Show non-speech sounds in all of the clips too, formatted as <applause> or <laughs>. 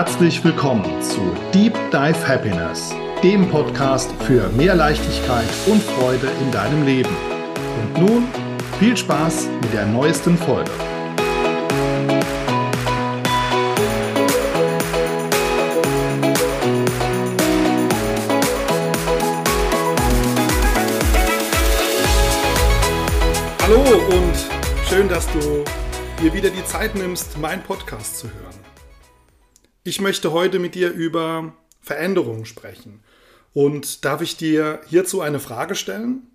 herzlich willkommen zu Deep Dive Happiness, dem Podcast für mehr Leichtigkeit und Freude in deinem Leben. Und nun viel Spaß mit der neuesten Folge. Hallo und schön, dass du dir wieder die Zeit nimmst, meinen Podcast zu hören. Ich möchte heute mit dir über Veränderungen sprechen. Und darf ich dir hierzu eine Frage stellen?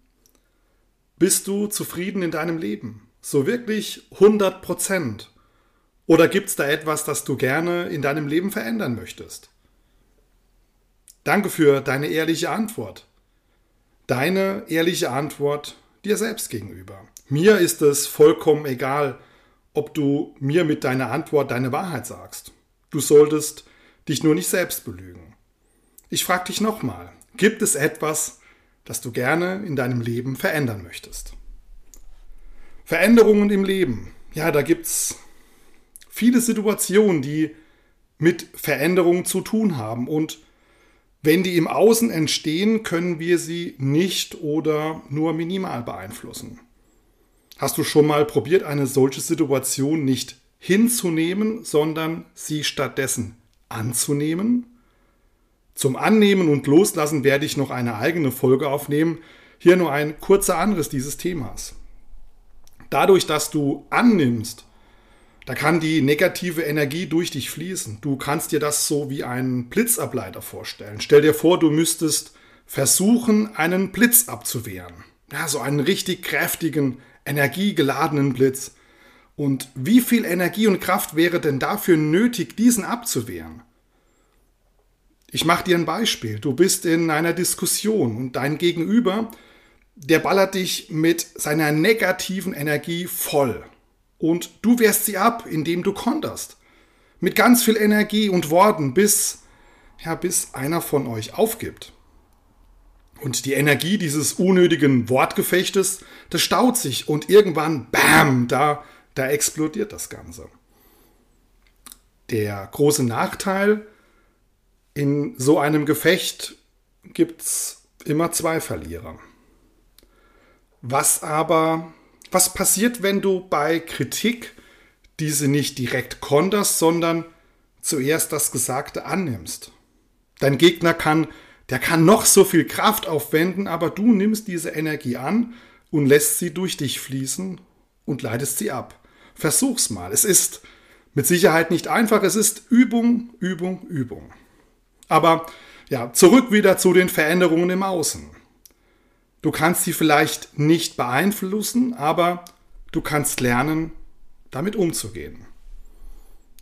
Bist du zufrieden in deinem Leben? So wirklich 100 Prozent? Oder gibt es da etwas, das du gerne in deinem Leben verändern möchtest? Danke für deine ehrliche Antwort. Deine ehrliche Antwort dir selbst gegenüber. Mir ist es vollkommen egal, ob du mir mit deiner Antwort deine Wahrheit sagst. Du solltest dich nur nicht selbst belügen. Ich frage dich nochmal, gibt es etwas, das du gerne in deinem Leben verändern möchtest? Veränderungen im Leben. Ja, da gibt es viele Situationen, die mit Veränderungen zu tun haben. Und wenn die im Außen entstehen, können wir sie nicht oder nur minimal beeinflussen. Hast du schon mal probiert, eine solche Situation nicht hinzunehmen, sondern sie stattdessen anzunehmen? Zum Annehmen und Loslassen werde ich noch eine eigene Folge aufnehmen. Hier nur ein kurzer Anriss dieses Themas. Dadurch, dass du annimmst, da kann die negative Energie durch dich fließen. Du kannst dir das so wie einen Blitzableiter vorstellen. Stell dir vor, du müsstest versuchen, einen Blitz abzuwehren. Ja, so einen richtig kräftigen, energiegeladenen Blitz. Und wie viel Energie und Kraft wäre denn dafür nötig, diesen abzuwehren? Ich mache dir ein Beispiel. Du bist in einer Diskussion und dein Gegenüber, der ballert dich mit seiner negativen Energie voll. Und du wehrst sie ab, indem du konterst. Mit ganz viel Energie und Worten, bis, ja, bis einer von euch aufgibt. Und die Energie dieses unnötigen Wortgefechtes, das staut sich und irgendwann, bam, da, da explodiert das Ganze. Der große Nachteil, in so einem Gefecht gibt es immer zwei Verlierer. Was aber, was passiert, wenn du bei Kritik diese nicht direkt konterst, sondern zuerst das Gesagte annimmst? Dein Gegner kann der kann noch so viel Kraft aufwenden, aber du nimmst diese Energie an und lässt sie durch dich fließen und leitest sie ab. Versuch's mal. Es ist mit Sicherheit nicht einfach. Es ist Übung, Übung, Übung. Aber ja, zurück wieder zu den Veränderungen im Außen. Du kannst sie vielleicht nicht beeinflussen, aber du kannst lernen, damit umzugehen.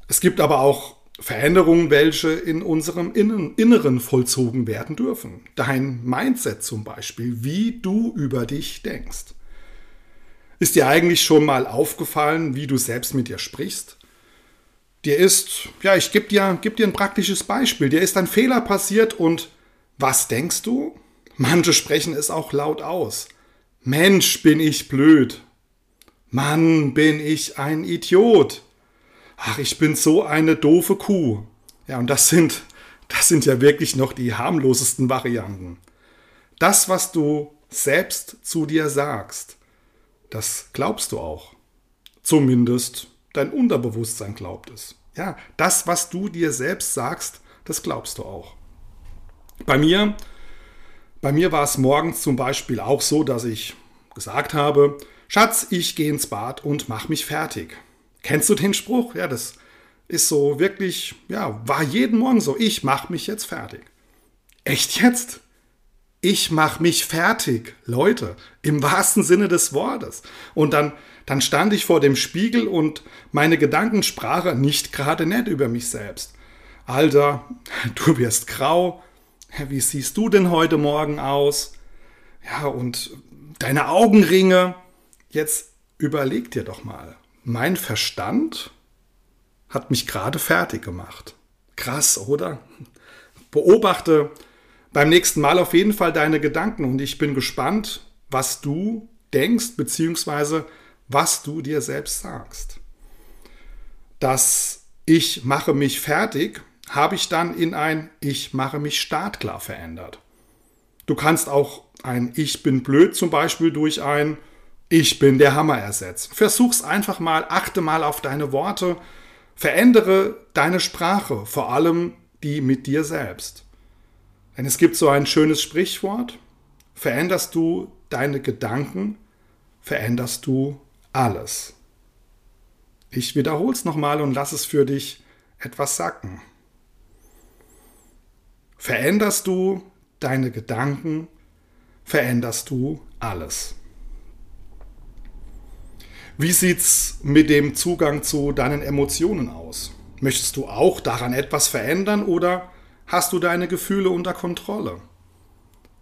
Es gibt aber auch Veränderungen, welche in unserem Inneren vollzogen werden dürfen. Dein Mindset zum Beispiel, wie du über dich denkst. Ist dir eigentlich schon mal aufgefallen, wie du selbst mit dir sprichst? Dir ist, ja, ich gebe dir, geb dir ein praktisches Beispiel. Dir ist ein Fehler passiert und was denkst du? Manche sprechen es auch laut aus. Mensch, bin ich blöd. Mann, bin ich ein Idiot ach, ich bin so eine doofe Kuh. Ja, und das sind, das sind ja wirklich noch die harmlosesten Varianten. Das, was du selbst zu dir sagst, das glaubst du auch. Zumindest dein Unterbewusstsein glaubt es. Ja, das, was du dir selbst sagst, das glaubst du auch. Bei mir, bei mir war es morgens zum Beispiel auch so, dass ich gesagt habe, Schatz, ich gehe ins Bad und mach mich fertig. Kennst du den Spruch? Ja, das ist so wirklich, ja, war jeden Morgen so. Ich mache mich jetzt fertig. Echt jetzt? Ich mache mich fertig, Leute, im wahrsten Sinne des Wortes. Und dann, dann stand ich vor dem Spiegel und meine Gedanken sprachen nicht gerade nett über mich selbst. Alter, <laughs> du wirst grau. Wie siehst du denn heute Morgen aus? Ja, und deine Augenringe. Jetzt überleg dir doch mal, mein Verstand hat mich gerade fertig gemacht. Krass, oder? Beobachte beim nächsten Mal auf jeden Fall deine Gedanken und ich bin gespannt, was du denkst, beziehungsweise was du dir selbst sagst. Das Ich mache mich fertig, habe ich dann in ein Ich mache mich startklar verändert. Du kannst auch ein Ich bin blöd zum Beispiel durch ein Ich bin der Hammer ersetzen. Versuch's einfach mal, achte mal auf deine Worte, verändere deine Sprache, vor allem die mit dir selbst. Denn es gibt so ein schönes Sprichwort, veränderst du deine Gedanken, veränderst du alles. Ich wiederhole es nochmal und lass es für dich etwas sacken. Veränderst du deine Gedanken, veränderst du alles. Wie sieht's mit dem Zugang zu deinen Emotionen aus? Möchtest du auch daran etwas verändern oder hast du deine Gefühle unter Kontrolle?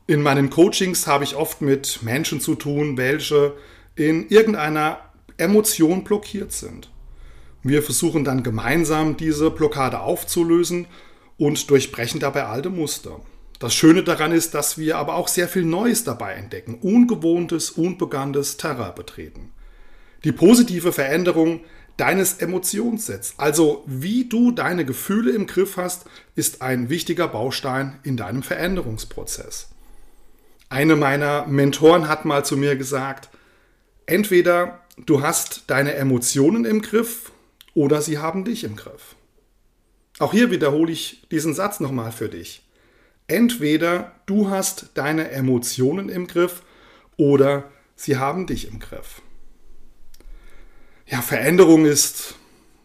In meinen Coachings habe ich oft mit Menschen zu tun, welche in irgendeiner Emotion blockiert sind. Wir versuchen dann gemeinsam diese Blockade aufzulösen und durchbrechen dabei alte Muster. Das Schöne daran ist, dass wir aber auch sehr viel Neues dabei entdecken, ungewohntes, unbekanntes Terrain betreten. Die positive Veränderung deines Emotionssets, also wie du deine Gefühle im Griff hast, ist ein wichtiger Baustein in deinem Veränderungsprozess. Eine meiner Mentoren hat mal zu mir gesagt, entweder du hast deine Emotionen im Griff oder sie haben dich im Griff. Auch hier wiederhole ich diesen Satz nochmal für dich. Entweder du hast deine Emotionen im Griff oder sie haben dich im Griff. Ja, Veränderung ist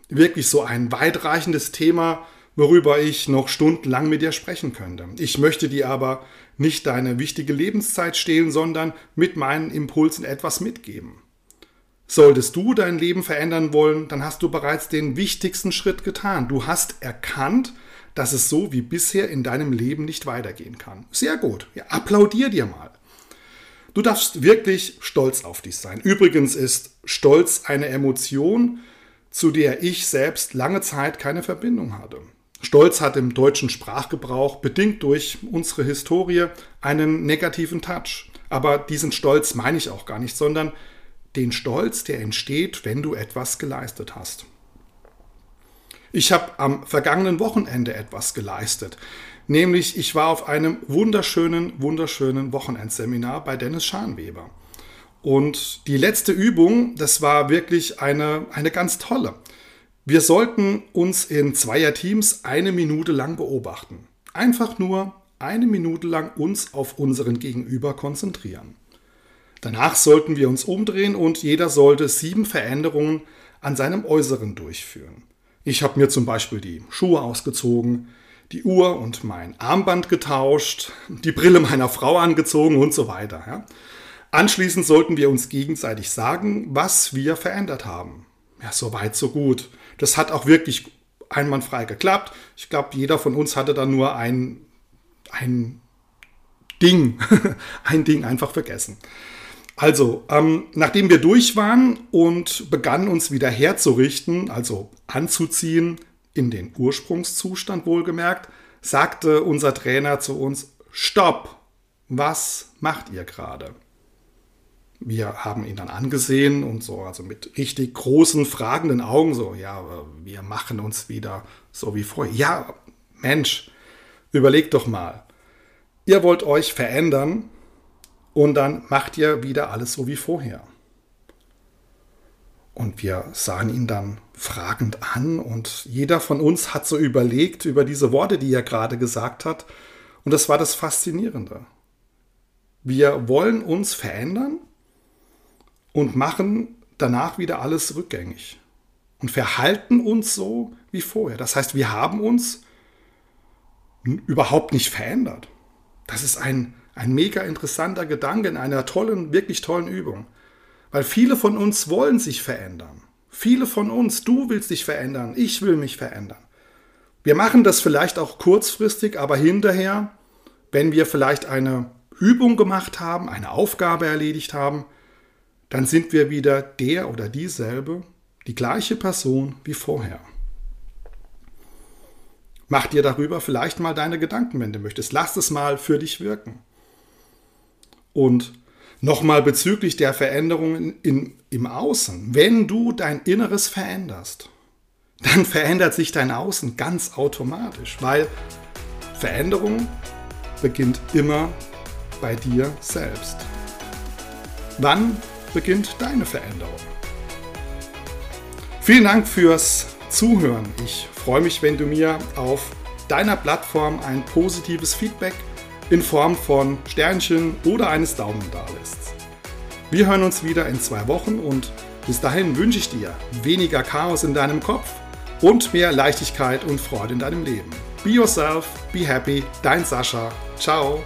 wirklich so ein weitreichendes Thema, worüber ich noch stundenlang mit dir sprechen könnte. Ich möchte dir aber nicht deine wichtige Lebenszeit stehlen, sondern mit meinen Impulsen etwas mitgeben. Solltest du dein Leben verändern wollen, dann hast du bereits den wichtigsten Schritt getan. Du hast erkannt, dass es so wie bisher in deinem Leben nicht weitergehen kann. Sehr gut. Ja, applaudier dir mal. Du darfst wirklich stolz auf dich sein. Übrigens ist Stolz eine Emotion, zu der ich selbst lange Zeit keine Verbindung hatte. Stolz hat im deutschen Sprachgebrauch, bedingt durch unsere Historie, einen negativen Touch. Aber diesen Stolz meine ich auch gar nicht, sondern den Stolz, der entsteht, wenn du etwas geleistet hast. Ich habe am vergangenen Wochenende etwas geleistet. Nämlich, ich war auf einem wunderschönen, wunderschönen Wochenendseminar bei Dennis Scharnweber. Und die letzte Übung, das war wirklich eine, eine ganz tolle. Wir sollten uns in Zweierteams eine Minute lang beobachten. Einfach nur eine Minute lang uns auf unseren Gegenüber konzentrieren. Danach sollten wir uns umdrehen und jeder sollte sieben Veränderungen an seinem Äußeren durchführen. Ich habe mir zum Beispiel die Schuhe ausgezogen, die Uhr und mein Armband getauscht, die Brille meiner Frau angezogen und so weiter. Ja. Anschließend sollten wir uns gegenseitig sagen, was wir verändert haben. Ja, so weit, so gut. Das hat auch wirklich einwandfrei geklappt. Ich glaube, jeder von uns hatte da nur ein, ein Ding, <laughs> ein Ding einfach vergessen. Also, ähm, nachdem wir durch waren und begannen uns wieder herzurichten, also anzuziehen, in den Ursprungszustand wohlgemerkt, sagte unser Trainer zu uns, Stopp, was macht ihr gerade? Wir haben ihn dann angesehen und so, also mit richtig großen, fragenden Augen, so, ja, wir machen uns wieder so wie vorher. Ja, Mensch, überlegt doch mal. Ihr wollt euch verändern, und dann macht ihr wieder alles so wie vorher. Und wir sahen ihn dann fragend an und jeder von uns hat so überlegt über diese Worte, die er gerade gesagt hat. Und das war das Faszinierende. Wir wollen uns verändern und machen danach wieder alles rückgängig und verhalten uns so wie vorher. Das heißt, wir haben uns überhaupt nicht verändert. Das ist ein ein mega interessanter Gedanke in einer tollen, wirklich tollen Übung. Weil viele von uns wollen sich verändern. Viele von uns, du willst dich verändern, ich will mich verändern. Wir machen das vielleicht auch kurzfristig, aber hinterher, wenn wir vielleicht eine Übung gemacht haben, eine Aufgabe erledigt haben, dann sind wir wieder der oder dieselbe, die gleiche Person wie vorher. Mach dir darüber vielleicht mal deine Gedanken, wenn du möchtest. Lass es mal für dich wirken. Und nochmal bezüglich der Veränderungen in, im Außen. Wenn du dein Inneres veränderst, dann verändert sich dein Außen ganz automatisch, weil Veränderung beginnt immer bei dir selbst. Wann beginnt deine Veränderung? Vielen Dank fürs Zuhören. Ich freue mich, wenn du mir auf deiner Plattform ein positives Feedback in Form von Sternchen oder eines Daumen da lässt. Wir hören uns wieder in zwei Wochen und bis dahin wünsche ich dir weniger Chaos in deinem Kopf und mehr Leichtigkeit und Freude in deinem Leben. Be yourself, be happy, dein Sascha. Ciao.